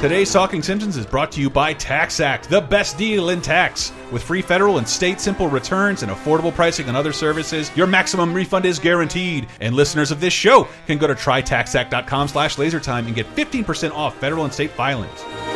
Today's Talking Simpsons is brought to you by Tax Act, the best deal in tax. With free federal and state simple returns and affordable pricing on other services, your maximum refund is guaranteed. And listeners of this show can go to trytaxact.com slash lasertime and get 15% off federal and state filings.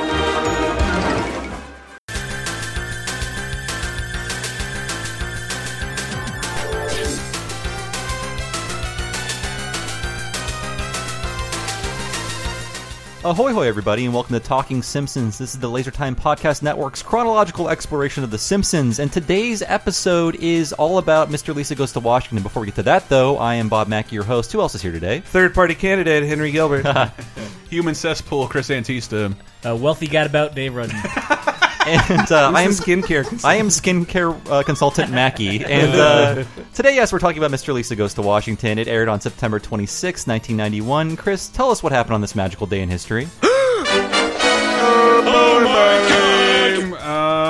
Ahoy, hoy, everybody, and welcome to Talking Simpsons. This is the Laser Time Podcast Network's chronological exploration of The Simpsons, and today's episode is all about Mr. Lisa Goes to Washington. Before we get to that, though, I am Bob Mackey, your host. Who else is here today? Third party candidate Henry Gilbert. Human cesspool, Chris Antista. A wealthy gadabout Dave Rudden. And uh, I am skincare. consultant. I am skincare uh, consultant Mackey, and uh, today, yes, we're talking about Mr. Lisa Goes to Washington. It aired on September 26, 1991. Chris, tell us what happened on this magical day in history.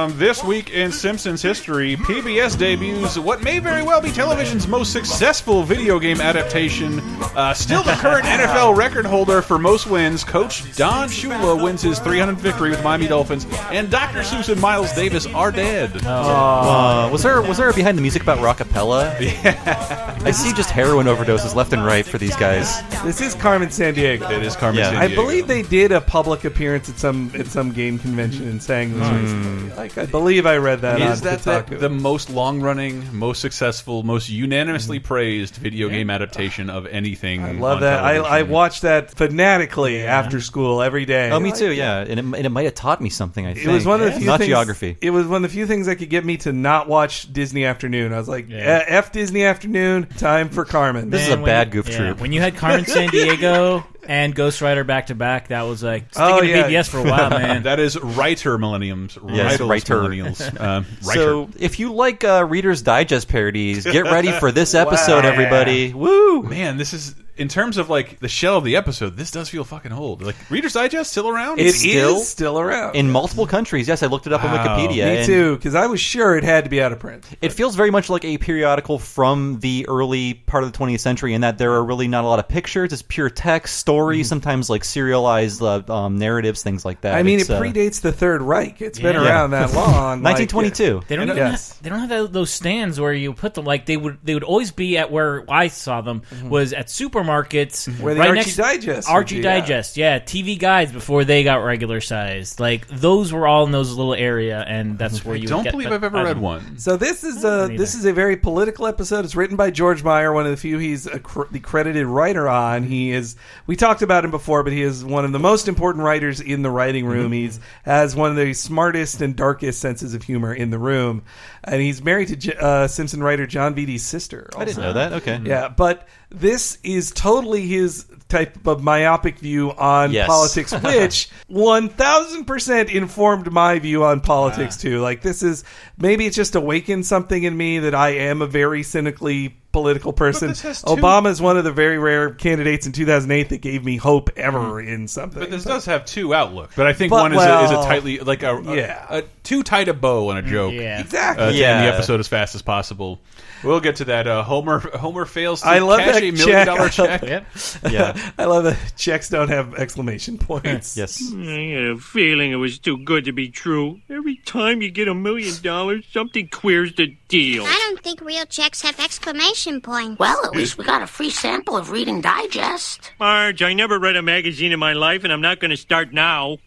Um, this week in Simpsons history, PBS debuts what may very well be television's most successful video game adaptation. Uh, still the current NFL record holder for most wins, Coach Don Shula wins his 300th victory with Miami Dolphins, and Dr. Seuss and Miles Davis are dead. Uh, was there was there a behind the music about rockapella? Yeah. I see just heroin overdoses left and right for these guys. This is Carmen Sandiego. It is Carmen Yeah. San I Diego. believe they did a public appearance at some at some game convention and sang this recently. Like I believe I read that Is on that the, the most long-running, most successful, most unanimously praised video game adaptation of anything? I love on that. I, I watched that fanatically after school every day. Oh, me too. Yeah, and it, and it might have taught me something. I think It was one of the few not things, geography. It was one of the few things that could get me to not watch Disney Afternoon. I was like, Yeah. "Eh, "F Disney Afternoon, time for Carmen." This is a Man, bad when, goof yeah, troop. When you had Carmen San Diego and Ghost Rider back to back, that was like sticking Oh, to yeah. PBS for a while, man. That is writer millenniums. Yes, Rightless writer. millennials. Um, writer. So, if you like uh, Reader's Digest parodies, get ready for this episode, Wow. everybody. Woo! man, this is in terms of like the shell of the episode. This does feel fucking old. Like Reader's Digest still around? It is still- still around. In multiple countries, yes, I looked it up on Wikipedia. me too, because I was sure it had to be out of print. It feels very much like a periodical from the early part of the 20th century, in that there are really not a lot of pictures. It's pure text, story, sometimes like serialized uh, um, narratives, things like that. I mean, It's, it uh, predates the Third Reich. It's been Yeah. around that long. like, 1922. They don't even yes. have, they don't have those stands where you put them. Like they would they would always be at where I saw them was at supermarkets Mm-hmm. Where the right Archie next Digest Archie be. Digest, yeah. TV guides before they got regular sized. Like those were all in those little area, and that's where you. I don't would get believe the- I've ever read one. So this is a this is a very political episode. It's written by George Meyer, one of the few he's a cr- the credited writer on. He is we talked about him before, but he is one of the most important writers in the writing room. Mm-hmm. He's has one of the smartest and darkest senses of humor in the room, and he's married to J- uh, Simpson writer John Beatty's sister. I didn't know that. Okay. Yeah, but this is totally his type of myopic view on Yes. politics, which 1000% informed my view on politics ah. too. Like, this is maybe it's just awakened something in me that I am a very cynically political person. this has two- Obama is one of the very rare candidates in 2008 that gave me hope ever hmm. in something. But this does have two outlooks. But I think But, one is, a, is a well, tightly like a, a- yeah. a too tight a bow on a joke. Mm, yeah. exactly. Uh, to Yeah. end the episode as fast as possible. We'll get to that. Uh, Homer Homer fails to I love cash that a million check. dollar check. Yep. Yeah. I love that checks don't have exclamation points. yes. I had a feeling it was too good to be true. Every time you get a million dollars, something queers the deal. I don't think real checks have exclamation points. Well, at least we got a free sample of Reading Digest. Marge, I never read a magazine in my life, and I'm not going to start now.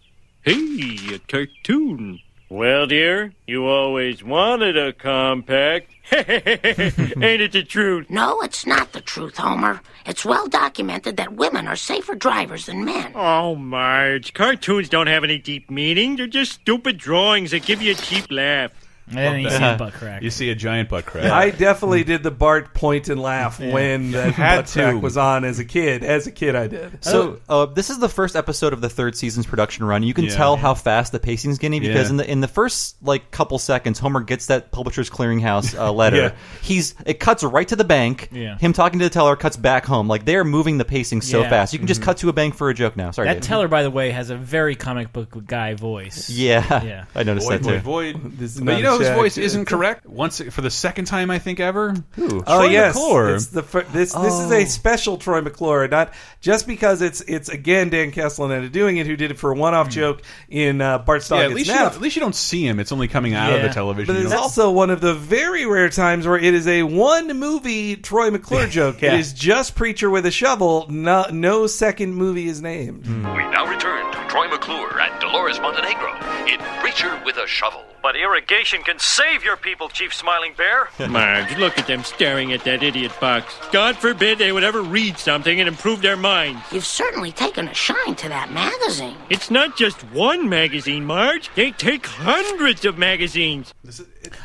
Hey, a cartoon. Well, dear, you always wanted a compact. Ain't it the truth? No, it's not the truth, Homer. It's well documented that women are safer drivers than men. Oh, Marge, cartoons don't have any deep meaning. They're just stupid drawings that give you a cheap laugh. And then you see a butt crack. You see a giant butt crack. I definitely did the Bart point and laugh when that Had butt crack was on as a kid. As a kid, I did. So uh, this is the first episode of the third season's production run. You can Yeah. tell how fast the pacing's getting because Yeah. in the in the first like couple seconds, Homer gets that Publishers Clearinghouse uh, letter. Yeah. He's it cuts right to the bank. Yeah. Him talking to the teller cuts back home. Like they are moving the pacing so Yeah. fast. You can just cut to a bank for a joke now. Sorry, that Dave. teller, by the way, has a very comic book guy voice. Yeah, Yeah. I noticed Void, that too. void, void. This is But not you know, know whose check. voice isn't correct? Once for the second time, I think ever. Who? Oh Troy yes, McClure. it's the fir- this this is a special Troy McClure, not just because it's it's again Dan Castellaneta doing it, who did it for a one-off joke in uh, Bart Hmm. yeah, at least, you don't, at least you don't see him. It's only coming out of Yeah. the television. But You it's don't- also one of the very rare times where it is a one movie Troy McClure joke. Yeah. It is just Preacher with a shovel. No, no second movie is named. Hmm. We now return to Troy McClure and Dolores Montenegro in Preacher with a Shovel. But irrigation can save your people, Chief Smiling Bear. Marge, look at them staring at that idiot box. God forbid they would ever read something and improve their minds. You've certainly taken a shine to that magazine. It's not just one magazine, Marge. They take hundreds of magazines.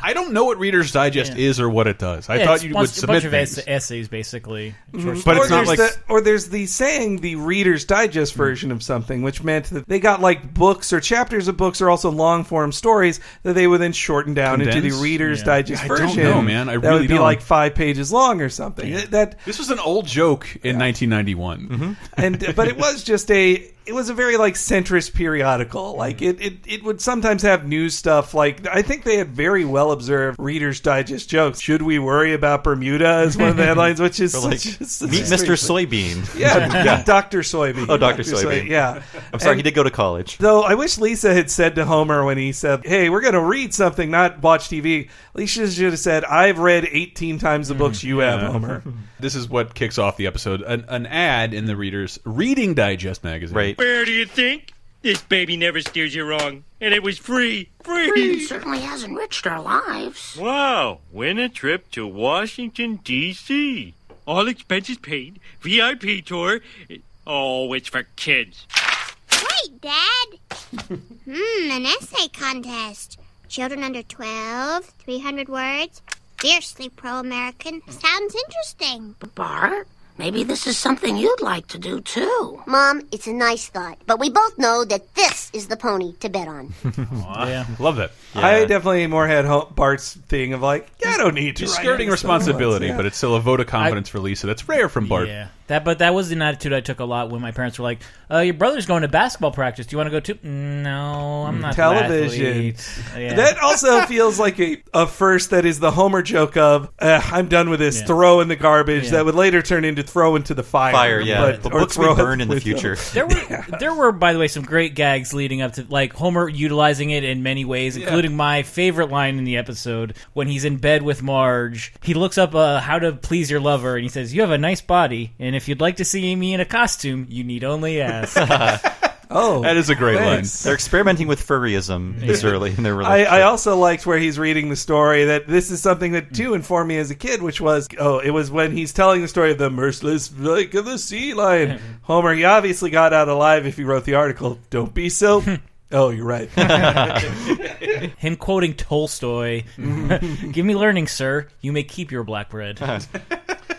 I don't know what Reader's Digest is or what it does. I Yeah, thought you bunch- would a submit bunch of things. ess- essays, basically. Mm-hmm. Short But or it's not there's like the, or there's the saying the Reader's Digest version of something, which meant that they got like books or chapters of books or also long form stories that they would then shorten down into the Reader's Yeah. Digest I don't version. know, man. I that really would be don't. like five pages long or something. That This was an old joke in 1991. Mm-hmm. and but it was just a it was a very like centrist periodical mm-hmm. like it, it it would sometimes have news stuff like i think they had very well observed readers digest jokes should we worry about bermuda as one of the headlines which is like, meet Mr. Soybean. thing. yeah, dr soybean Oh, Dr. Soybean. yeah I'm sorry, And- he did go to college. Though I wish Lisa had said to Homer when he said, "Hey, we're going to read something, not watch TV." Lisa should have said, "I've read 18 times the books you have, Homer." This is what kicks off the episode: an, an ad in the Reader's Reading Digest magazine. Right. Where do you think? This baby never steers you wrong. And it was free. It Free! certainly has enriched our lives. Wow. Win a trip to Washington, D.C. All expenses paid. VIP tour. Oh, it's for kids. Wait, Dad. hmm, an essay contest. Children under 12, 300 words. Fiercely pro American. Sounds interesting. Bart, maybe this is something you'd like to do too. Mom, it's a nice thought, but we both know that this is the pony to bet on. Yeah. Love that. I definitely more had Bart's thing of like, yeah, "I don't need to." He's write skirting any stuff once." responsibility, Yeah. but it's still a vote of confidence for Lisa. That's rare from Bart. Yeah, that but that was an attitude I took a lot when my parents were like, uh, "Your brother's going to basketball practice. Do you want to go too?" No, I'm not. television. Yeah. That also feels like a, a first that is the Homer joke of I'm done with this. Yeah. Throw in the garbage. Yeah. That would later turn into throw into the fire. Fire, yeah. But, the books throw we burn in the window. future. There were there were by the way some great gags leading up to like Homer utilizing it in many ways, including my favorite line in the episode when he's in bed with Marge. He looks up uh, how to please your lover and he says, "You have a nice body, and if you'd like to see me in a costume, you need only ask." Oh, That is a great thanks. They're experimenting with furryism this early in their I, relationship. I also liked where he's reading the story that this is something that too informed me as a kid, which was oh, it was when he's telling the story of the merciless like of the sea lion. Homer, he obviously got out alive if he wrote the article. Don't be so. oh, you're right. Him quoting Tolstoy, "Give me learning, sir. You may keep your black bread."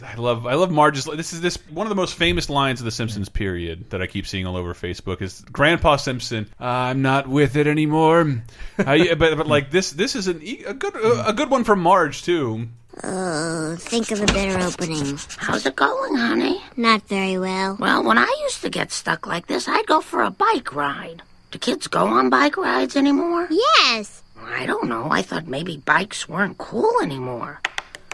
I love I love Marge's. This is this one of the most famous lines of the Simpsons period that I keep seeing all over Facebook is Grandpa Simpson. I'm not with it anymore. I, but but like this this is an, a good a good one from Marge too. Oh, think of a better opening. How's it going, honey? Not very well. Well, when I used to get stuck like this, I'd go for a bike ride. Do kids go on bike rides anymore? Yes. I don't know. I thought maybe bikes weren't cool anymore.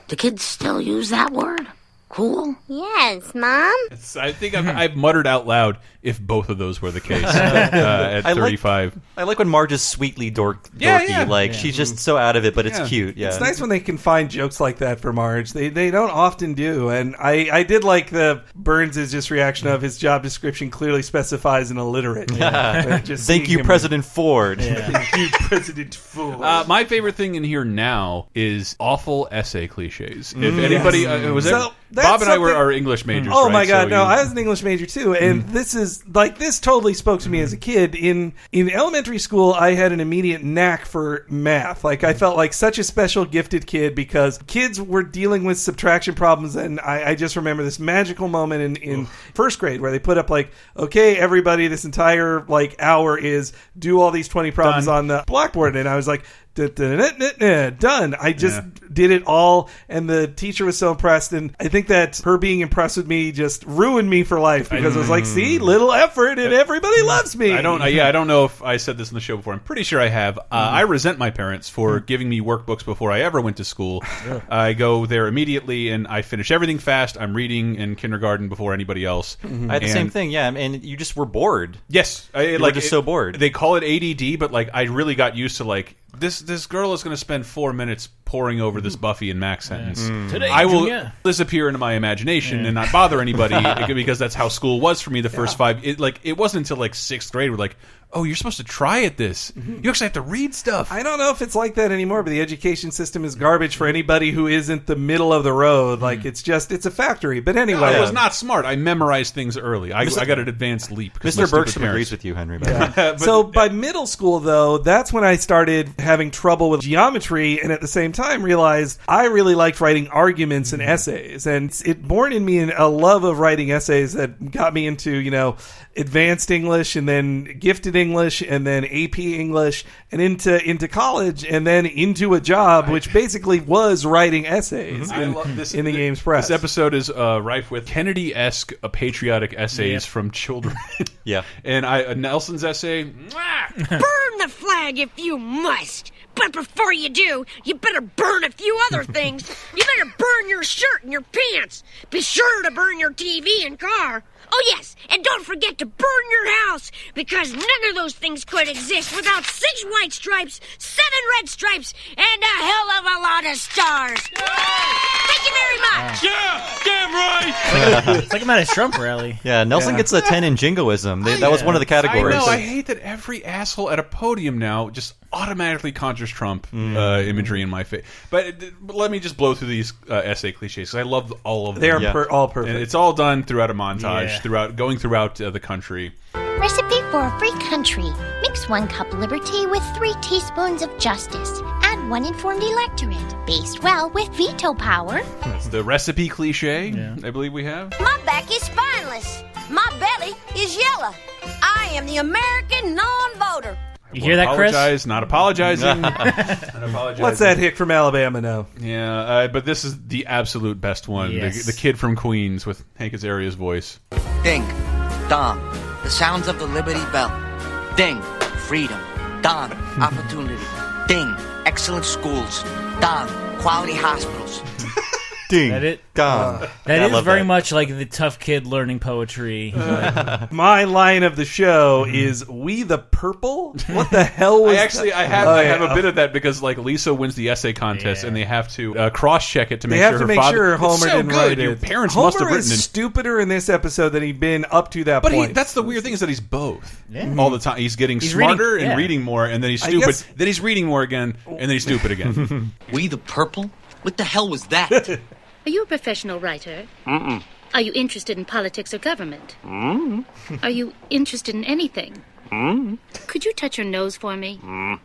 Do kids still use that word? Cool? Yes, Mom. It's- I think I've, I've muttered out loud if both of those were the case uh, at I like- 35. I like when Marge is sweetly dork, dorky. Yeah, yeah. Like she's just so out of it, but it's cute. Yeah, It's nice when they can find jokes like that for Marge. They they don't often do, and I, I did like the Burns' just reaction of his job description clearly specifies an illiterate. Yeah. Just Thank seeing you, him- President Ford. Thank you, President Ford. Uh, my favorite thing in here now is awful essay cliches. If anybody uh, was So, ever- that's Bob and I were our English majors. Oh right? my god, So no! you- I was an English major too, and Mm-hmm. this is like this totally spoke to me as a kid. In in elementary school, I had an immediate knack for math. Like I felt like such a special, gifted kid because kids were dealing with subtraction problems, and I, I just remember this magical moment in in first grade where they put up like, okay, everybody, this entire like hour is do all these twenty problems Done. on the blackboard, and I was like. Done. I just did it all, and the teacher was so impressed. And I think that her being impressed with me just ruined me for life because I was like, see, little effort, and everybody loves me. I don't. Yeah, I don't know if I said this in the show before. I'm pretty sure I have. Uh, Mm-hmm. I resent my parents for giving me workbooks before I ever went to school. I go there immediately and I finish everything fast. I'm reading in kindergarten before anybody else. I had the same thing, yeah, and you just were bored. Yes, I, were like just it- so bored. They call it ADD, but like I really got used to like this. This girl is going to spend four minutes poring over this Buffy and Max sentence. Mm. Today, I will Junior. disappear into my imagination and not bother anybody because that's how school was for me the first five. It like it wasn't until like sixth grade where like, oh, you're supposed to try at this. Mm-hmm. You actually have to read stuff. I don't know if it's like that anymore, but the education system is garbage for anybody who isn't the middle of the road. Like hmm. it's just it's a factory. But anyway, I was not smart. I memorized things early. I, I got an advanced leap. 'cause my Mr. stupid Bergstrom parents- agrees with you, Henry. by the way. so by middle school though, that's when I started having trouble with geometry and at the same time realized I really liked writing arguments and mm-hmm. essays. And it born in me a love of writing essays that got me into, you know, advanced English and then gifted English and then AP English and into into college and then into a job which basically was writing essays I in, love this- in the game's press. This episode is uh, rife with Kennedy-esque uh, patriotic essays Yep. from children. Yeah. and I uh, Nelson's essay. Burn the flag if you must. But before you do, you better burn a few other things. You better burn your shirt and your pants. Be sure to burn your TV and car. Oh, yes, and don't forget to burn your house, because none of those things could exist without six white stripes, seven red stripes, and a hell of a lot of stars. Thank you very much. Yeah, damn right. It's like I'm at a Trump rally. Yeah, Nelson gets a 10 in jingoism. They, that was one of the categories. I know. I hate that every asshole at a podium now just automatically conjures Trump uh, imagery in my face. But, uh, but let me just blow through these uh, essay cliches 'cause I love all of them. They are Yeah. per- all perfect. And it's all done throughout a montage, Yeah. throughout going throughout uh, the country. Recipe for a free country. Mix one cup liberty with three teaspoons of justice. Add one informed electorate. Baste well with veto power. The recipe cliche. I believe we have. My back is spineless. My belly is yellow. I am the American non-voter. You hear that, Chris? Apologize, not apologizing. not apologizing. What's that hick from Alabama now? Yeah, uh, but this is the absolute best one. Yes. The, the kid from Queens with Hank Azaria's voice. Ding, dong, the sounds of the Liberty Bell. Ding, freedom. Dong, opportunity. Ding, excellent schools. Dong, quality hospitals. Ding. That it? Gone. That I is very that. much like the tough kid learning poetry. My line of the show is "We the purple." What the hell was I actually I have Oh, I yeah. a bit of that because like Lisa wins the essay contest and they have to uh, cross check it to make They make have sure to her make father. sure Homer so didn't good. write Your it. parents Homer must have written is it. stupider in this episode than he'd been up to that But he, point. that's the weird thing is that he's both Yeah. all the time. He's getting He's reading- smarter and yeah. reading more, and then he's stupid. guess- Then he's reading more again, and then he's stupid again. We the purple? What the hell was that? Are you a professional writer? Mm-mm. Are you interested in politics or government? Mm. Are you interested in anything? Mm. Could you touch your nose for me? Mm.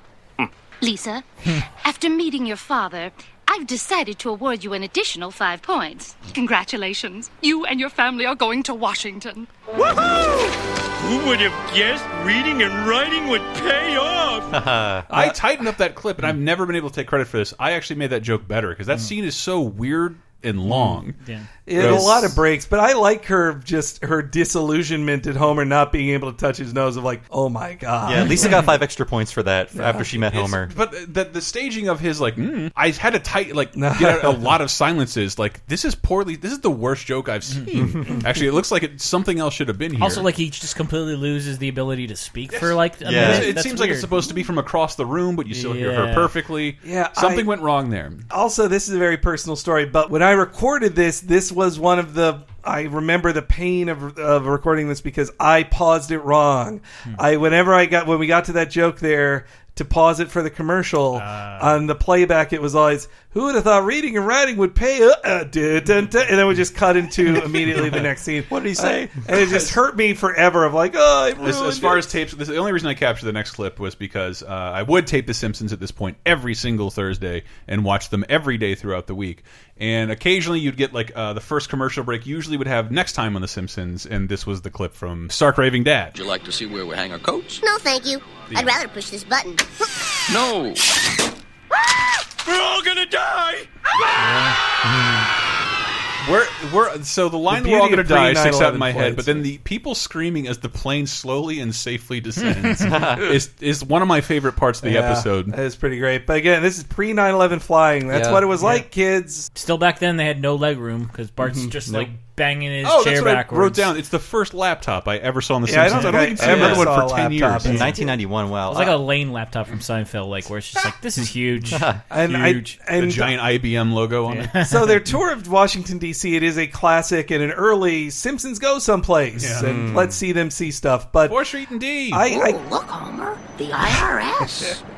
Lisa, after meeting your father, I've decided to award you an additional five points. Congratulations. You and your family are going to Washington. Who would have guessed reading and writing would pay off? I tightened up that clip, and I've never been able to take credit for this. I actually made that joke better because that scene is so weird and long. Yeah. It had a lot of breaks, but I like her just her disillusionment at Homer not being able to touch his nose of like, oh my god. Yeah, Lisa got five extra points for that Yeah. after she met It's- Homer. But the, the staging of his like, mm, I had to tight like get a lot of silences. Like this is poorly. This is the worst joke I've seen. Actually, it looks like it, something else should have been here. Also, like he just completely loses the ability to speak for like a It- minute. it That's seems like it's supposed to be from across the room, but you still hear her perfectly. Yeah, something I- went wrong there. Also, this is a very personal story, but when I recorded this, this was one of the. I remember the pain of, of recording this because I paused it wrong. I whenever I got when we got to that joke there to pause it for the commercial on the playback, it was always who would have thought reading and writing would pay, uh, uh, duh, dun, dun," and then we just cut into immediately the next scene. What did he say? and it just hurt me forever. Of like, oh, I As, as far it. as tapes, this, the only reason I captured the next clip was because uh, I would tape The Simpsons at this point every single Thursday and watch them every day throughout the week. And occasionally you'd get like uh, the first commercial break. Usually would have next time on The Simpsons, and this was the clip from Stark Raving Dad. Would you like to see where we hang our coats? No, thank you. I'd rather push this button. No. We're all gonna die! We're, we're, so the line The "We're all gonna die" sticks out in my head, but then the people screaming as the plane slowly and safely descends is is one of my favorite parts of the Yeah, episode. That is pretty great. But again, this is pre 9 11 flying. That's Yeah. what it was Yeah. like, kids. Still back then, they had no leg room because Bart's Mhm. just Nope. like banging his Oh, chair that's what backwards. I wrote down. It's the first laptop I ever saw on The Yeah, I Simpsons. I don't don't, think think I I've ever another saw one a for ten laptop. years. In 1991, wow. It was like a Lane laptop from Seinfeld, like where it's just like this is huge, And I- huge. and- the giant IBM logo on it. so their tour of Washington D.C. It is a classic and an early Simpsons go someplace, Yeah. and Mm. let's see them see stuff. But Fourth Street and D. I, I Ooh, look, Homer, the IRS.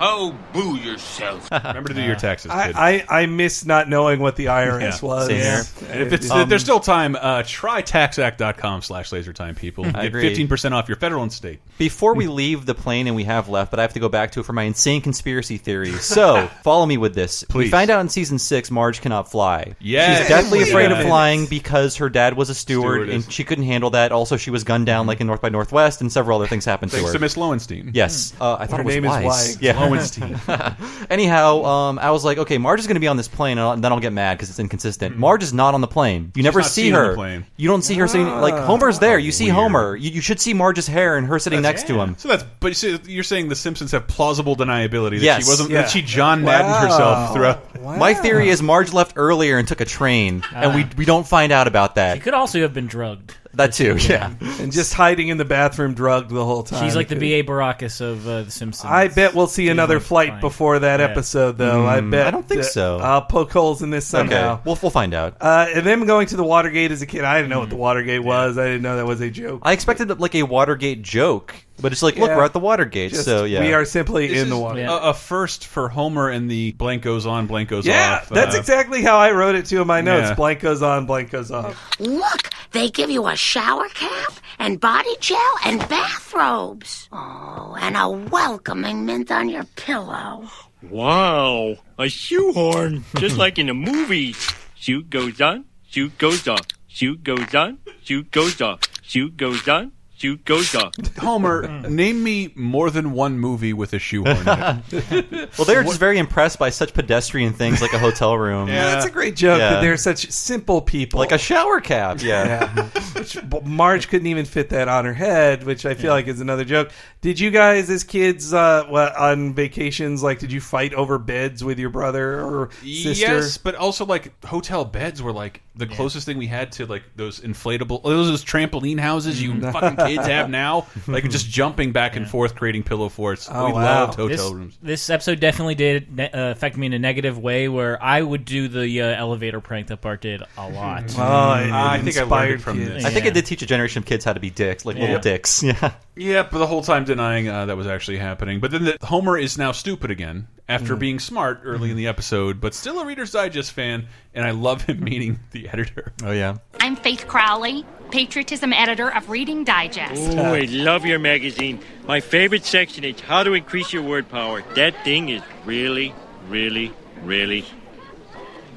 Oh, boo yourself. Remember to do your taxes, kid. I, I, I miss not knowing what the IRS was. same here. And if it's, Um, there's still time, uh, try taxact.com slash lasertime, people. I Get agree. 15% off your federal and state. Before we leave the plane and we have left, but I have to go back to it for my insane conspiracy theory. So follow me with this. We Please. find out in season six Marge cannot fly. Yes. She's deathly afraid of flying because her dad was a steward Stewardess. and she couldn't handle that. Also, she was gunned down like in North by Northwest, and several other things happened Thanks to to her. Miss Lowenstein. Yes, uh, I thought Her it was name is Weiss. Weiss. Yeah, Lowenstein. Anyhow, um, I was like, okay, Marge is going to be on this plane, and I'll- then I'll get mad because it's inconsistent. Marge is not on the plane. You never not see seen on her. the plane. You don't see her sitting like Ah. Homer's there. You see Weird. Homer. You, you should see Marge's hair and her sitting next to him. So that's, but you see, you're saying the Simpsons have plausible deniability that Yes. she wasn't, Yeah. that she John Madden Wow. herself throughout. My theory is Marge left earlier and took a train, and we we don't find out about She that. could also have been drugged. That too, yeah. and just hiding in the bathroom, drugged the whole time. She's like the Could- B.A. Baracus of uh, The Simpsons. I bet we'll see another flight fine. before that Yeah. episode, though. I bet. I don't think that- so. I'll poke holes in this somehow. Okay, we'll we'll find out. Uh, and them going to the Watergate as a kid, I didn't know what the Watergate was. I didn't know that was a joke. I expected like a Watergate joke, but it's like, look, Yeah. we're at the Watergate, Just, so yeah. we are simply This in the is water. A, a first for Homer and the blank goes on, blank goes Yeah, off. that's uh, exactly how I wrote it too in my notes. Yeah. Blank goes on, blank goes off. Look, they give you a shower cap and body gel and bathrobes. Oh, and a welcoming mint on your pillow. Wow, a shoehorn, just like in the movie. Shoot goes on, shoot goes off, shoot goes on, shoot goes off, shoot goes on, shoot goes off. Homer, name me more than one movie with a shoehorn in well, they were just very impressed by such pedestrian things like a hotel room, Yeah. That's a great joke Yeah. that they're such simple people. like a shower cap. Yeah. Yeah. which Marge couldn't even fit that on her head, which I feel like is another joke. Did you guys, as kids, uh, what, on vacations, like, did you fight over beds with your brother or sister? Yes, but also like hotel beds were like the closest thing we had to like those inflatable, those, those trampoline houses you fucking kids have now, like just jumping back and forth, creating pillow forts. Oh, we wow. loved hotel this, rooms. this episode definitely did ne- uh, affect me in a negative way, where I would do the uh, elevator prank that Bart did a lot. Oh, it I think I learned it from kids. this. I think it did teach a generation of kids how to be dicks, like little dicks. Yeah. Yeah, but the whole time denying uh, that was actually happening. But then the, Homer is now stupid again after being smart early in the episode, but still a Reader's Digest fan, and I love him meeting the editor. Oh yeah. I'm Faith Crowley, patriotism editor of Reading Digest. Oh, I love your magazine. My favorite section is how to increase your word power. That thing is really, really, really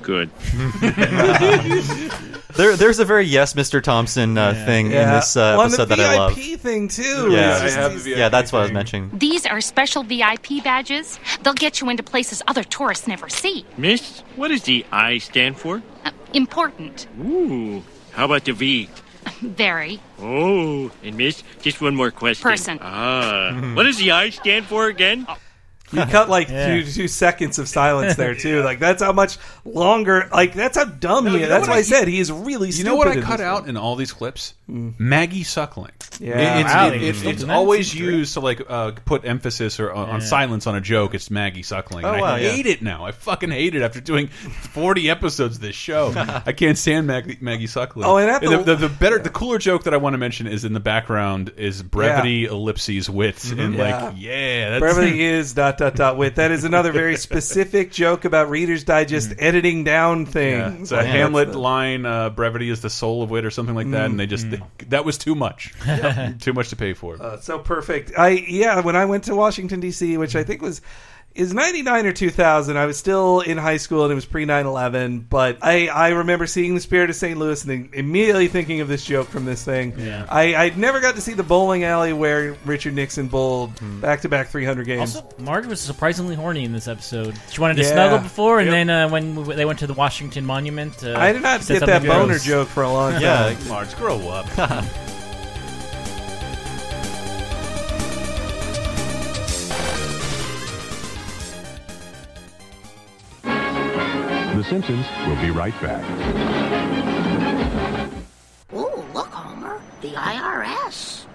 good. There, there's a very yes, Mr. Thompson uh, thing in this uh, Well, episode the that I love. VIP thing too. Yeah, It's just I have VIP yeah, that's what I was mentioning. These are special VIP badges. They'll get you into places other tourists never see. Miss, what does the I stand for? Uh, important. Ooh, how about the V? Very. Oh, and Miss, just one more question. Person. Ah, what does the I stand for again? You cut like Yeah. two, two seconds of silence there too. Like that's how much longer. Like that's how dumb he you is. know That's what why I, I- said he is really. You stupid know what I cut out in all these clips? Mm-hmm. Maggie suckling. Yeah. It- it's, Wow, it- they it- used it's that always used to like uh, put emphasis or on, on Yeah. silence on a joke. It's Maggie suckling. Oh, And wow, I yeah. hate it now. I fucking hate it after doing forty episodes of this show. I can't stand Maggie, Maggie suckling. Oh, and at the, the- the, the better, the cooler joke that I want to mention is in the background is brevity, ellipses, wit, mm-hmm. and Yeah. like yeah, that's Brevity is dot dot dot with. That is another very specific joke about Reader's Digest editing down Mm-hmm. Yeah, things. it's a Like, Hamlet the- line. Uh, brevity is the soul of wit, or something like that. And they just that was too much, too much to pay for. Uh, so perfect. I yeah, when I went to Washington D.C., which I think was is 99 or 2000. I was still in high school and it was pre 9 11, but I, I remember seeing The Spirit of St. Louis and then immediately thinking of this joke from this thing. Yeah. I, I never got to see the bowling alley where Richard Nixon bowled back to back 300 games. Also, Marge was surprisingly horny in this episode. She wanted to Yeah. snuggle before, and Yep. then uh, when w- they went to the Washington Monument, uh, I did not she said get that something boner gross. joke for a long time. Yeah. Marge, grow up. Simpsons We'll be right back. Ooh, look, Homer. The IRS.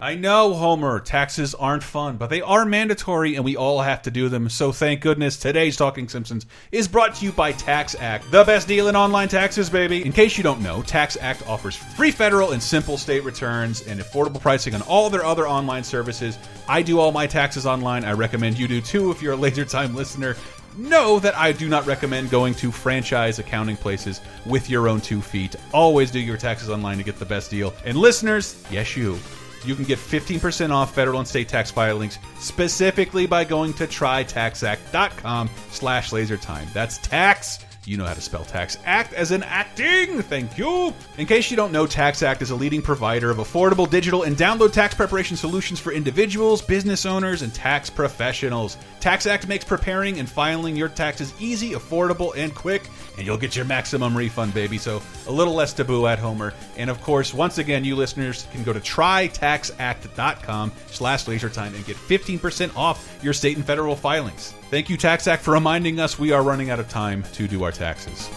I know, Homer, taxes aren't fun, but they are mandatory and we all have to do them. So thank goodness today's Talking Simpsons is brought to you by Tax Act, the best deal in online taxes, baby. In case you don't know, Tax Act offers free federal and simple state returns and affordable pricing on all their other online services. I do all my taxes online. I recommend you do too if you're a Laser Time listener. Know that I do not recommend going to franchise accounting places with your own two feet. Always do your taxes online to get the best deal. And listeners, yes, you you can get 15% off federal and state tax filings specifically by going to trytaxact.com slash lasertime. That's tax. You know how to spell tax. Act as in acting. Thank you. In case you don't know, Tax Act is a leading provider of affordable digital and download tax preparation solutions for individuals, business owners, and tax professionals. Tax Act makes preparing and filing your taxes easy, affordable, and quick, and you'll get your maximum refund, baby. So a little less taboo at Homer. And of course, once again, you listeners can go to trytaxact.com slash lasertime and get 15% off your state and federal filings. Thank you, Tax Act, for reminding us we are running out of time to do our taxes.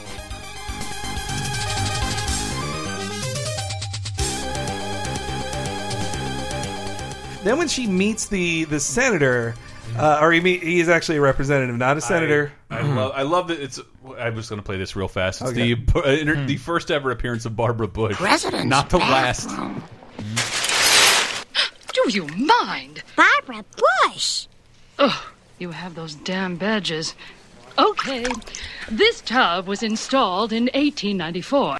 Then when she meets the the senator, uh, or he meet, he is actually a representative, not a senator. I, I love. I love that it's. I was going to play this real fast. It's Okay. the uh, inter, the first ever appearance of Barbara Bush, President's not the last. Do you mind? Barbara Bush. Ugh, you have those damn badges. Okay, this tub was installed in 1894.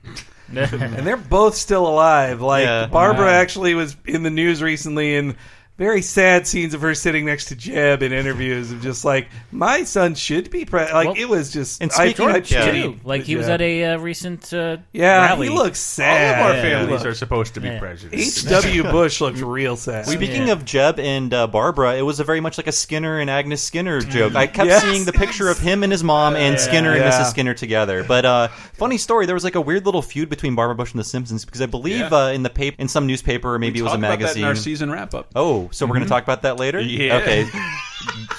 and they're both still alive. Like Yeah. Barbara Wow. actually was in the news recently in very sad scenes of her sitting next to Jeb in interviews of just like my son should be pre-. like Well, it was just and speaking I, of Jeb- pitied Too. Like he was Jeb. at a uh, recent uh, yeah rally. he looks sad All of our Yeah. families Look. are supposed to be Yeah. prejudiced. H.W. Bush looked real sad. Speaking Yeah. of Jeb and uh, Barbara, it was a very much like a Skinner and Agnes Skinner joke. I kept Yes, seeing the picture of him and his mom and Skinner and Mrs. Skinner together. But uh, funny story, there was like a weird little feud between Barbara Bush and The Simpsons because I believe Yeah. uh, in the paper, in some newspaper or maybe it was a Talk about that magazine. in our season wrap up. Oh, so we're going to talk about that later? Yeah. Okay.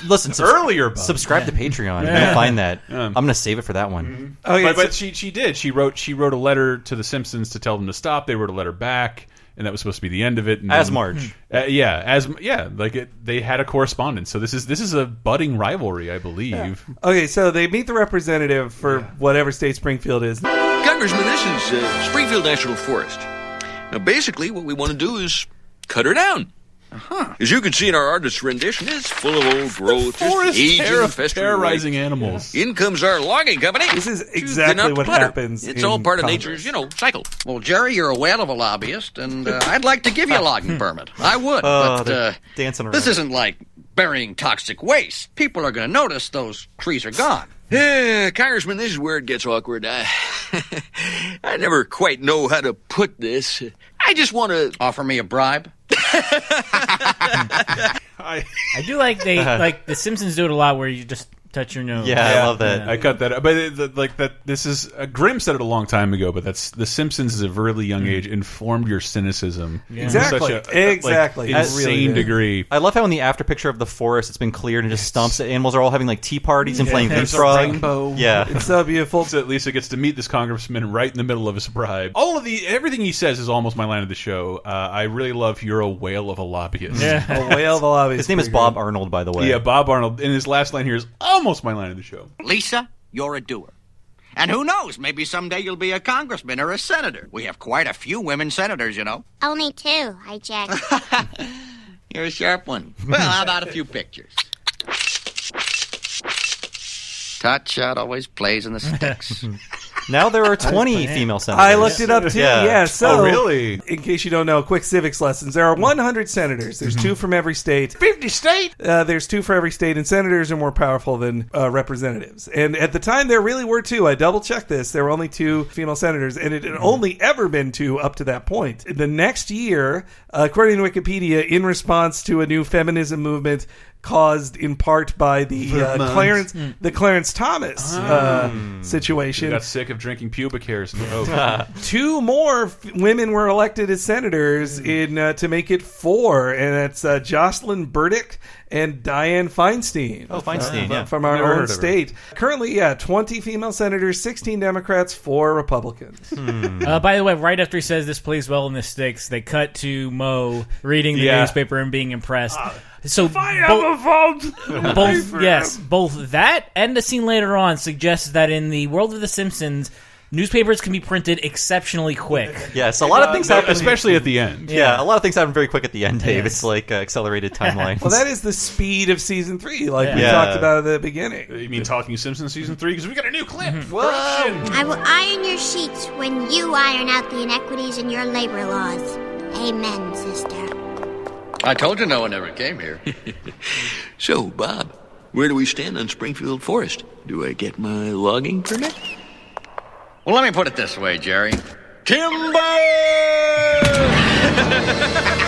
Listen, subs- Earlier, Bob. subscribe to Patreon. Yeah. You'll find that. I'm going to save it for that one. oh yeah but, so- but she she did. She wrote she wrote a letter to the Simpsons to tell them to stop. They wrote a letter back, and that was supposed to be the end of it. And As then- Marge. Uh, yeah, as yeah, like it, they had a correspondence. So this is this is a budding rivalry, I believe. okay so they meet the representative for whatever state Springfield is Congressman, this is uh, Springfield National Forest. Now, basically, what we want to do is cut her down. Uh-huh. As you can see in our artist's rendition, it's full of old growth, just Forest aging, terror- festering terrorizing away. animals. In comes our logging company. This is exactly what clutter. happens It's in all part of nature's, you know, cycle. Well, Jerry, you're a whale of a lobbyist, and uh, I'd like to give you a logging permit. I would, Oh, but uh, dancing around. this isn't like burying toxic waste. People are going to notice those trees are gone. Yeah, Congressman, this is where it gets awkward. I, I never quite know how to put this. I just want to Offer me a bribe? I, I do like they like the Simpsons do it a lot where you just touch your nose. Yeah, I love that. I cut that, out. but it, the, like that. This is uh, Grimm said it a long time ago, but that's The Simpsons at a really young age informed your cynicism to Exactly. such a, Exactly. like, It really insane degree. I love how in the after picture of the forest, it's been cleared and just stumps. The animals are all having like tea parties and playing There's leapfrog. rainbow. Yeah. it's so beautiful So Lisa gets to meet this congressman right in the middle of his bribe. All of the everything he says is almost my line of the show. Uh, I really love "You're a whale of a lobbyist." Yeah. a whale of a lobbyist His name is Bob good. Arnold, by the way. yeah. Bob Arnold, and his last line here is almost my line of the show. Lisa, you're a doer. And who knows, maybe someday you'll be a congressman or a senator. We have quite a few women senators, you know. Only two, I checked. You're a sharp one. Well, how about a few pictures? Touch shot always plays in the sticks. Now there are 20 female senators. I looked it up too. Yeah. so Oh, really? In case you don't know, quick civics lessons. There are 100 senators. There's Mm-hmm. two from every state. 50 state. Uh, there's two for every state, and senators are more powerful than uh, representatives. And at the time, there really were two. I double checked this. There were only two female senators, and it had Mm-hmm. only ever been two up to that point. The next year, uh, according to Wikipedia, in response to a new feminism movement caused in part by the uh, Clarence Mm. the Clarence Thomas uh, Mm. situation. Got sick of drinking pubic hairs. Oh. Two more f- women were elected as senators in uh, to make it four, and it's uh, Jocelyn Burdick and Dianne Feinstein. Oh, Feinstein, uh, yeah. from our Never heard own of her. state. Currently, yeah, twenty female senators, sixteen Democrats, four Republicans. Hmm. Uh, by the way, right after he says this plays well in the sticks, they cut to Moe reading the Yeah. newspaper and being impressed. So I have a vote, both yes, both that and the scene later on suggests that in the world of The Simpsons, newspapers can be printed exceptionally quick. Yes, a lot of things happen, especially at the end. Yeah, a lot of things happen very quick at the end, Dave. Yes. It's like uh, accelerated timeline. Well, that is the speed of season three, like we Yeah. talked about at the beginning. You mean Talking Simpsons season three? Because we got a new clip. Mm-hmm. Corruption. I will iron your sheets when you iron out the inequities in your labor laws. Amen, sister. I told you no one ever came here. So, Bob, where do we stand on Springfield Forest? Do I get my logging permit? Well, let me put it this way, Jerry.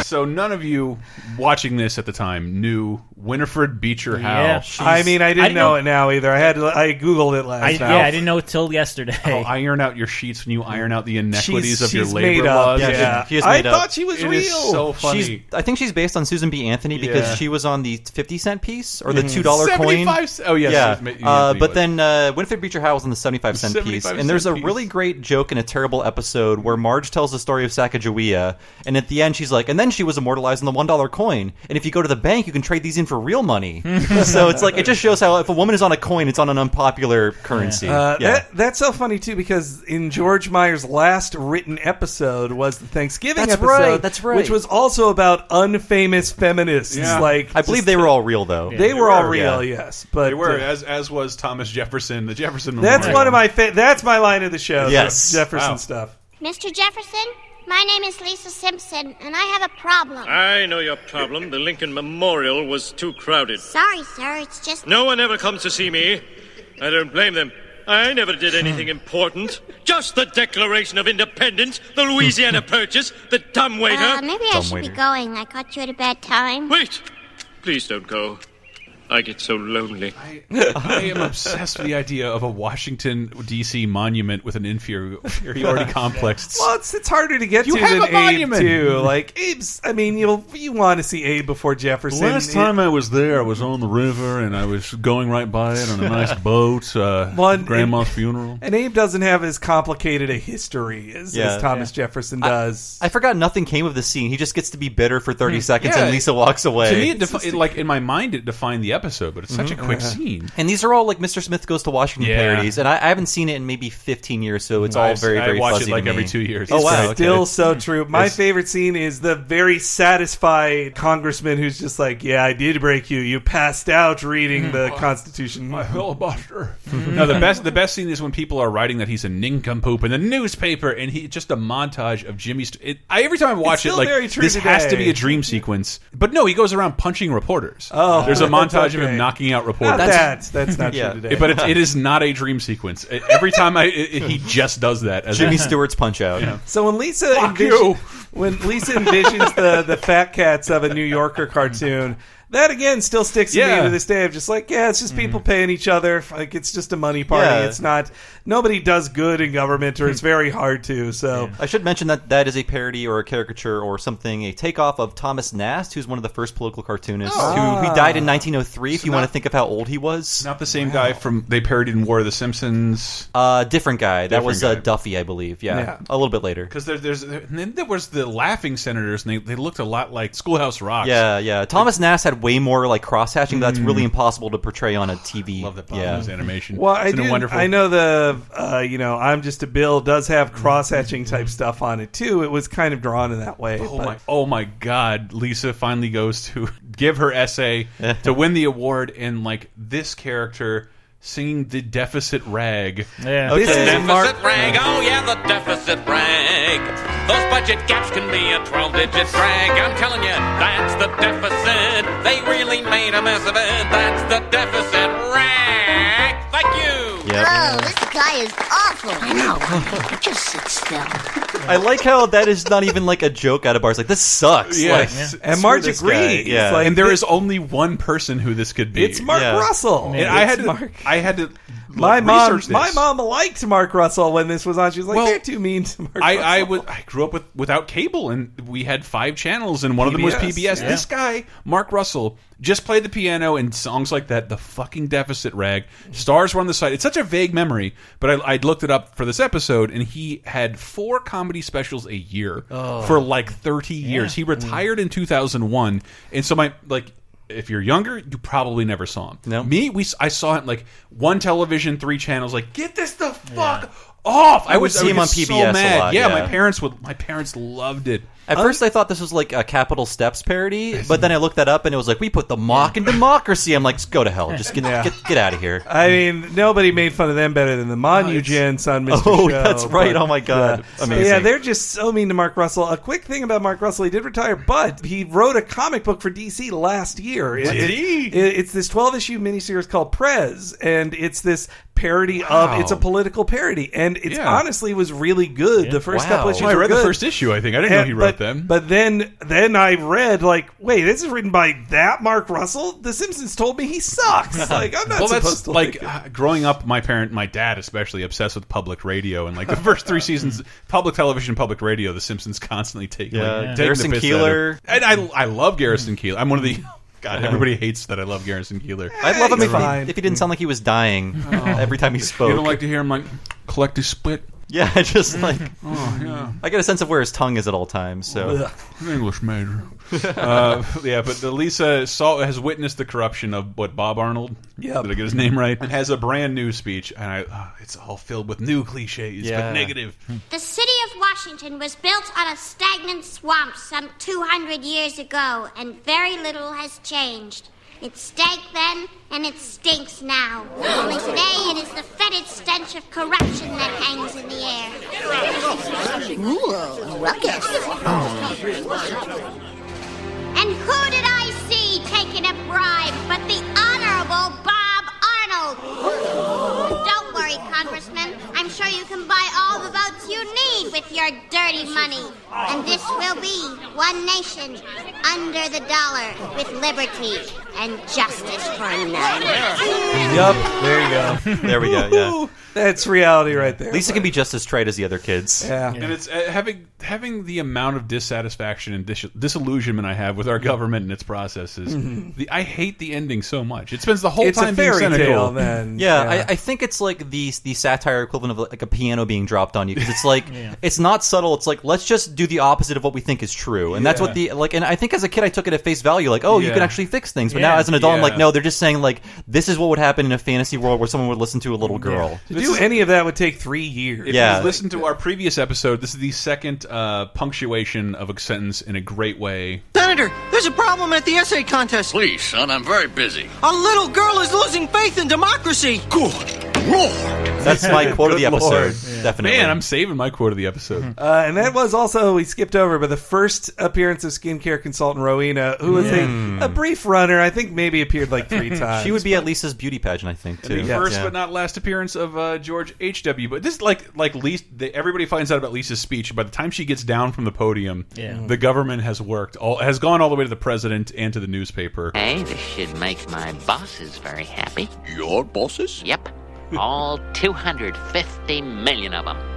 So none of you watching this at the time knew Winifred Beecher Howe. I mean, I didn't, know, it now either. I had I googled it last I, night. yeah, I didn't know it till yesterday. Oh, iron out your sheets when you iron out the inequities She's- of your she's labor made up, laws. yeah. She- she is I up. thought she was It real. is so funny. She's, I think she's based on Susan B. Anthony because Yeah. she was on the fifty cent piece or the Mhm. two dollar coin. oh, yes, yeah. Susan Uh, but was. then uh, Winifred Beecher Howe was on the seventy five cent piece, 75 and there's a piece. really great joke in a terrible episode where Marge tells the story of Sacagawea, and at the end she's like, and then she was immortalized in the one dollar coin, and if you go to the bank, you can trade these in for real money. so it's like it just shows how if a woman is on a coin, it's on an unpopular currency. Uh, yeah. that, that's so funny too because in George Meyer's last written episode was the Thanksgiving That's episode, right, that's right. which was also about unfamous feminists. Yeah. Like I believe they were all real though. they, were, all real, yeah. yes, but they were, uh, as as was Thomas Jefferson, the Jefferson. that's Memorial. one of my fa- that's my line of the show. Yes. the Jefferson Wow. stuff. Mr. Jefferson, my name is Lisa Simpson, and I have a problem. I know your problem. The Lincoln Memorial was too crowded. Sorry, sir, it's just. No one ever comes to see me. I don't blame them. I never did anything important. Just the Declaration of Independence, the Louisiana Purchase, the dumbwaiter. Uh, maybe I should be going. I caught you at a bad time. Wait! Please don't go. I get so lonely. I am obsessed with the idea of a Washington D.C. monument with an inferiority complex. Well, it's, it's harder to get You to have than a Abe monument. too. Like Abe's, I mean, you'll you want to see Abe before Jefferson. Last time I was there, I was on the river and I was going right by it on a nice boat. Uh, One- grandma's funeral. and Abe doesn't have as complicated a history as, Yeah. as Thomas Jefferson does. I forgot nothing came of the scene. He just gets to be bitter for 30 seconds Hmm. Yeah. and Lisa walks away. To me, it, defi- it, like in my mind, it defined the episode, but it's such a quick mm-hmm. scene. and these are all like Mr. Smith Goes to Washington Yeah. parodies, and I, I haven't seen it in maybe 15 years, so it's all I've- very, I very watch it, fuzzy like, to every two years. Oh It's wow, okay. still so true. My It's- favorite scene is the very satisfied congressman who's just like, "Yeah, I did break you. You passed out reading the mm-hmm. Constitution." My filibuster. Mm-hmm. no, the best the best scene is when people are writing that he's a nincompoop in the newspaper, and he just a montage of Jimmy's. St- it, I every time I watch it, still like very true this has to be a dream sequence. But no, he goes around punching reporters. Oh, there's a montage of okay. him knocking out Not reporters. that. That's not Yeah. true today. But it, it is not a dream sequence. Every time I, it, he just does that. As Jimmy Stewart's Punch Out. So when Lisa Fuck envis- you. when Lisa envisions the the fat cats of a New Yorker cartoon, that again still sticks to me Yeah. to this day. Of just like, yeah, it's just people paying each other. Like it's just a money party. Yeah. It's not nobody does good in government, or it's very hard to. So I should mention that that is a parody or a caricature or something, a takeoff of Thomas Nast, who's one of the first political cartoonists, Oh. who he died in 1903. if So you want to think of how old he was, not the same guy from they parodied in War of the Simpsons. uh, different guy. that Different was uh. Duffy, I believe. Yeah, Yeah. a little bit later. Because there, there's and then there was the laughing senators, and they, they looked a lot like Schoolhouse Rock. Yeah, yeah. Thomas Nast had way more like cross hatching. That's really impossible to portray on a TV. Mm. Love that Bob Yeah. Animation. Well, I Isn't do. wonderful? I know the uh, you know I'm just a bill does have cross hatching type stuff on it too. It was kind of drawn in that way. Oh but- my! Oh my God! Lisa finally goes to give her essay to win the award, and like this character singing the deficit rag. Yeah. This is Mark. Deficit rag, oh yeah, the deficit rag. Those budget gaps can be a 12 digit drag. I'm telling you, that's the deficit. They really made a mess of it. That's the deficit rag. Thank you. Yep. Guy is awful. I know. Just sit still. I like how that is not even like a joke out of bars. Like this sucks. Yes. Like, And screw Marge this agrees. guy. Yeah. Like, and there is only one person who this could be. It's Mark Yeah. Russell. And I had to. Mark. I had to. My mom, research my mom liked Mark Russell when this was on. She was like, Well, "They're too mean to Mark." I, Russell. I was I grew up with without cable and we had five channels and one of them was PBS, PBS. yeah. This guy, Mark Russell, just played the piano and songs like that. The fucking deficit rag. Stars were on the site. It's such a vague memory, but I, I looked it up for this episode and he had four comedy specials a year Oh. for like thirty years. He retired in two thousand one, and so my like. If you're younger, you probably never saw him. No. Me, we I saw him like one television, three channels. Like, get this the fuck off! I would was see him would on PBS So mad. lot, yeah, yeah. my parents would. My parents loved it. At um, first, I thought this was like a Capital Steps parody, but then I looked that up and it was like we put the mock in democracy. I'm like, just go to hell. Just get Yeah. get, get out of here. I mean, nobody made fun of them better than the Monugents on Mr. Oh, Show. that's right. but- Oh, my God. Yeah. Amazing. Yeah, they're just so mean to Mark Russell. A quick thing about Mark Russell: he did retire, but he wrote a comic book for DC last year. It- he? it- it's this twelve issue miniseries called Prez, and it's this parody Wow. of. It's a political parody, and it's Yeah. honestly was really good. The first Wow. couple issues Well, I were read the first issue. I think I didn't know And- he wrote but, them. But then, then I read like, wait, this is written by that Mark Russell. The Simpsons told me he sucks. like, I'm not well, supposed that's to like like uh, growing up. My parent, my dad, especially obsessed with public radio, and like the first three seasons, public television, public radio. The Simpsons constantly take Yeah. like, Yeah. Garrison the piss Keillor. and I I love Garrison Keillor. I'm one of the God. Uh-huh. Everybody hates that I love Garrison Keillor. I'd love him if fine. he, if he didn't sound like he was dying oh. every time he spoke. You don't like to hear him like collect his split. Yeah, just like Oh yeah. I get a sense of where his tongue is at all times. So An English major. uh, yeah, but the Lisa saw has witnessed the corruption of what Bob Arnold. Yeah, did I get his name right? And has a brand new speech, and I, uh, it's all filled with new cliches, Yeah. but negative. The city of Washington was built on a stagnant swamp some 200 years ago, and very little has changed. It stank then, and it stinks now. Only today it is the fetid stench of corruption that hangs in the air. Ooh, ruckus. Oh. And who did I see taking a bribe but the Honorable Bob Arnold? Don't worry, Congressman. I'm sure you can buy all the votes you with your dirty money. And this will be one nation under the dollar with liberty and justice for none. Yep, there you go. there we go. Yeah, That's reality right there. Lisa can be just as trite as the other kids. yeah. And it's uh, having having the amount of dissatisfaction and dis disillusionment I have with our government and its processes. The, I hate the ending so much. It spends the whole It's time a fairy being cynical. tale then. Yeah, I, I think it's like the the satire equivalent of like a piano being dropped on you because it's like it's not subtle. It's like let's just do the opposite of what we think is true, and that's what the like. And I think as a kid, I took it at face value, like oh, you can actually fix things. But now as an adult, I'm like no, they're just saying like this is what would happen in a fantasy world where someone would listen to a little girl. to do any of that would take three years. If Yeah. you listen to our previous episode, this is the second uh, punctuation of a sentence in a great way. Senator, there's a problem at the essay contest. Please, son, I'm very busy. A little girl is losing faith in democracy. That's my quote of the Good Lord. episode. Definitely. Man, I'm saving my quote of the episode. Uh, and that was also we skipped over, but the first appearance of skincare consultant Rowena, who was a, a brief runner, I think maybe appeared like three times. she would be at Lisa's beauty pageant, I think, too. The first but not last appearance of uh, George H. W. But this is like like least the, everybody finds out about Lisa's speech. By the time she gets down from the podium, Yeah. the government has worked all has gone all the way to the president and to the newspaper. Hey, this should make my bosses very happy. Your bosses? Yep. All 250 million of them.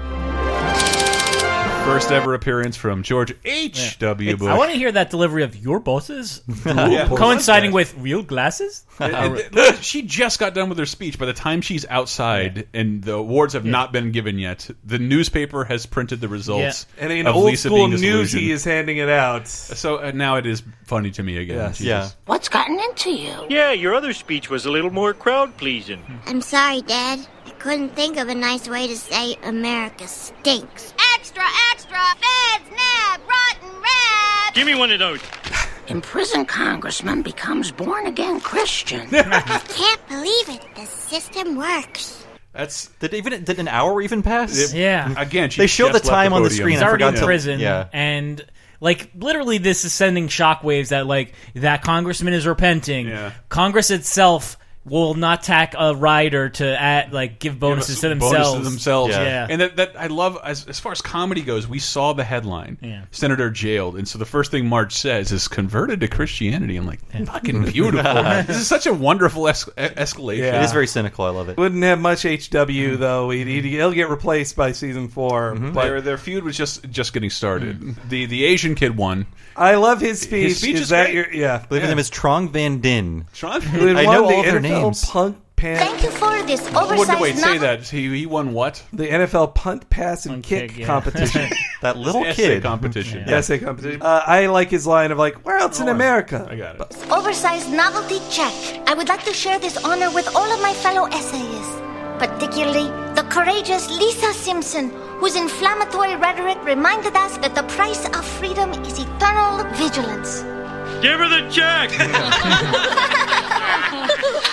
First ever appearance from George H. W. Bush. I want to hear that delivery of your bosses, Yeah. coinciding with real glasses. And- and- look, she just got done with her speech. By the time she's outside and the awards have not been given yet, the newspaper has printed the results. and in of old Lisa school being disillusioned. he is handing it out. So uh, now it is funny to me again. Yes. Jesus. What's gotten into you? Yeah, your other speech was a little more crowd pleasing. I'm sorry, Dad. I couldn't think of a nice way to say America stinks. Extra, extra! Feds, nab, rotten red! Give me one of those. imprisoned congressman becomes born again Christian. I can't believe it. The system works. That's did even did an hour even pass? Yeah. Again, she they showed the just left time on the podium. screen. He's I already forgot in to prison, Yeah. and like literally, this is sending shockwaves that like that congressman is repenting. Yeah. Congress itself will not tack a rider to add like give bonuses to Bonuses themselves. to themselves. Yeah. And that, that I love as, as far as comedy goes, we saw the headline. Yeah. Senator jailed. And so the first thing Marge says is converted to Christianity. I'm like, fucking beautiful. this is such a wonderful es escalation. Yeah. It is very cynical. I love it. Wouldn't have much HW mm-hmm. though. He'd, he'd, he'll get replaced by season 4 mm-hmm. But Their, their feud was just just getting started. Mm-hmm. The the Asian kid won. I love his speech. His speech is, is that great. your yeah? I believe his name is Trong Van Dinh. Sean? Who had I won know the all their NFL names. Punt pass. Thank you for this Wait, oversized wait, say novel. that. He, he won what? The NFL punt, pass, and kick, kick, yeah. competition. That little Essay kid. competition. The essay competition. Uh, I like his line of like, "Where else in America?" I got it. Oversized novelty check. I would like to share this honor with all of my fellow essayists, particularly the courageous Lisa Simpson, whose inflammatory rhetoric reminded us that the price of freedom is eternal vigilance. Give her the check.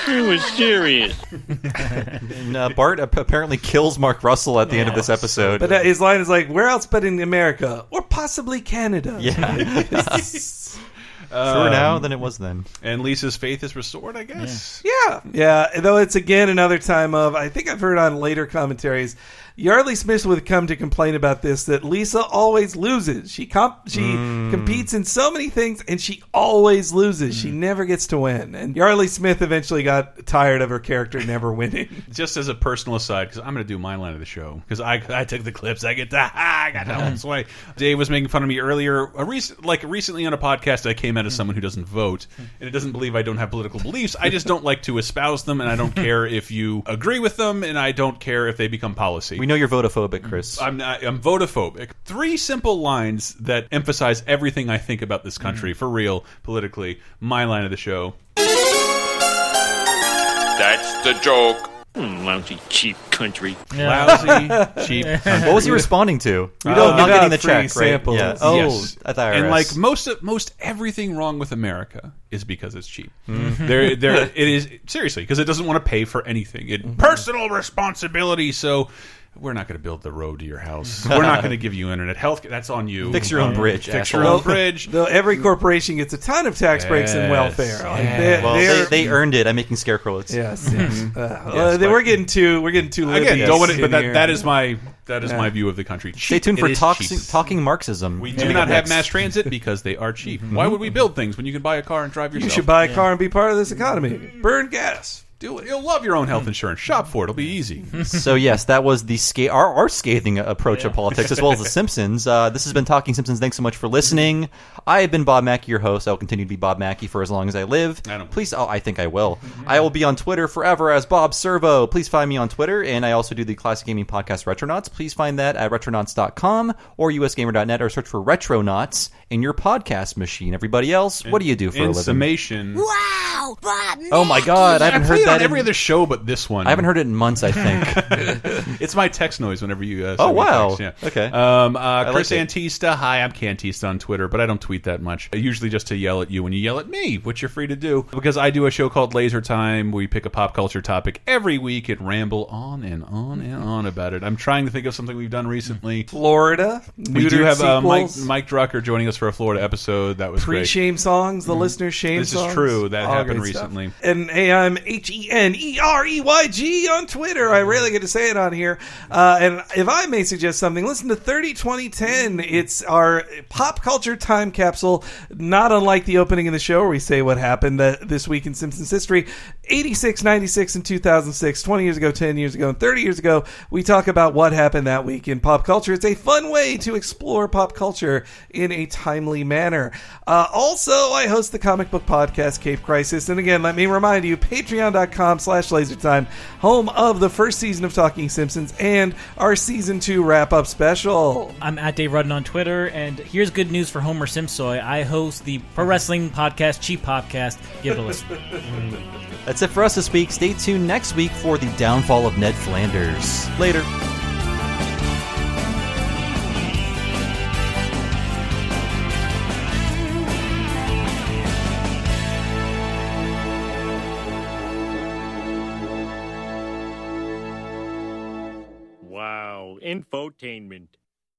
it was serious. And, uh, Bart ap- apparently kills Mark Russell at the end of this episode. But uh, his line is like, "Where else but in America, or possibly Canada?" yeah. Truer now than it was then. And Lisa's faith is restored, I guess. Yeah, yeah. Though it's again another time of I think I've heard on later commentaries. Yeardley Smith would come to complain about this that Lisa always loses. She comp- she hmm. competes in so many things and she always loses. She hmm. never gets to win. And Yeardley Smith eventually got tired of her character never winning. Just as a personal aside, because I'm going to do my line of the show, because I, I took the clips, I get the I got that one sway. Dave was making fun of me earlier, a rec- like recently on a podcast. I came out as someone who doesn't vote hmm. and it doesn't believe I don't have political beliefs. I just don't like to espouse them, and I don't care if you agree with them, and I don't care if they become policy. We know you're votophobic, Chris. I'm not, I'm votophobic. Three simple lines that emphasize everything I think about this country for real, politically. My line of the show. That's the joke. Hmm, Lousy, cheap country. Lousy, cheap. country. What was he responding to? We Oh, don't not give getting the free check, right? samples. Yeah. Oh, Yes. at the IRS. and like most of, most everything wrong with America is because it's cheap. Mm-hmm. There, there, it is seriously because it doesn't want to pay for anything. It Mm-hmm. personal responsibility. So. We're not going to build the road to your house. We're not going to give you internet health. That's on you. Fix your own Um, bridge, Fix your own bridge. Though every corporation gets a ton of tax breaks and welfare. Like, yes. they- well, they, they're- earned it. I'm making scarecrows. Yes, yes. Uh, Yes, well, but- we're getting too we're getting too Again, libby don't want it, but that, that is my that is Yeah. my view of the country. Stay Cheap, tuned for it is talking, talking Marxism. We do Coming not have mass transit because they are cheap. Why would we build things when you can buy a car and drive yourself? You should buy a car and be part of this economy. Burn gas. Do it. You'll love your own health insurance. Shop for it. It'll be easy. so yes, that was the sca- our, our scathing approach of politics, as well as the Simpsons. Uh, this has been Talking Simpsons. Thanks so much for listening. I have been Bob Mackey, your host. I will continue to be Bob Mackey for as long as I live. I don't- Please, oh, I think I will. I will be on Twitter forever as Bob Servo. Please find me on Twitter, and I also do the classic gaming podcast Retronauts. Please find that at retronauts.com or usgamer.net, or search for Retronauts in your podcast machine. Everybody else, what do you do for a living? summation, Wow, Bob. Oh my God, I haven't I heard play it that on every in- other show but this one. I haven't heard it in months. I think. it's my text noise whenever you. Uh, Oh, send me wow. text, yeah. Okay. Um, uh, like Chris it. Antista. Hi, I'm Cantista on Twitter, but I don't tweet that much. Usually just to yell at you when you yell at me, which you're free to do because I do a show called Laser Time. We pick a pop culture topic every week and ramble on and on and on about it. I'm trying to think of something we've done recently. Florida. We do have uh, Mike Mike Drucker joining us for a Florida episode. That was great. pre-shame songs, the listener shame This is true. That happened great stuff. recently. And hey, I'm H E N E R E Y G on Twitter. I rarely get to say it on here. Uh, and if I may suggest something, listen to 30 2010. It's our pop culture time capsule, not unlike the opening of the show where we say what happened uh, this week in Simpsons history. 86, 96, and 2006, 20 years ago, 10 years ago, and 30 years ago, we talk about what happened that week in pop culture. It's a fun way to explore pop culture in a timely manner. Uh, also, I host the comic book podcast, Cape Crisis. And again, let me remind you, patreon.com slash lasertime, home of the first season of Talking Simpsons and our season two wrap-up special. I'm at Dave Rudden on Twitter, and here's good news for Homer Simpsoy. I host the pro wrestling podcast, Cheap Podcast. Give it a listen. That's it for us this week. Stay tuned next week for the downfall of Ned Flanders. Later. Wow, infotainment.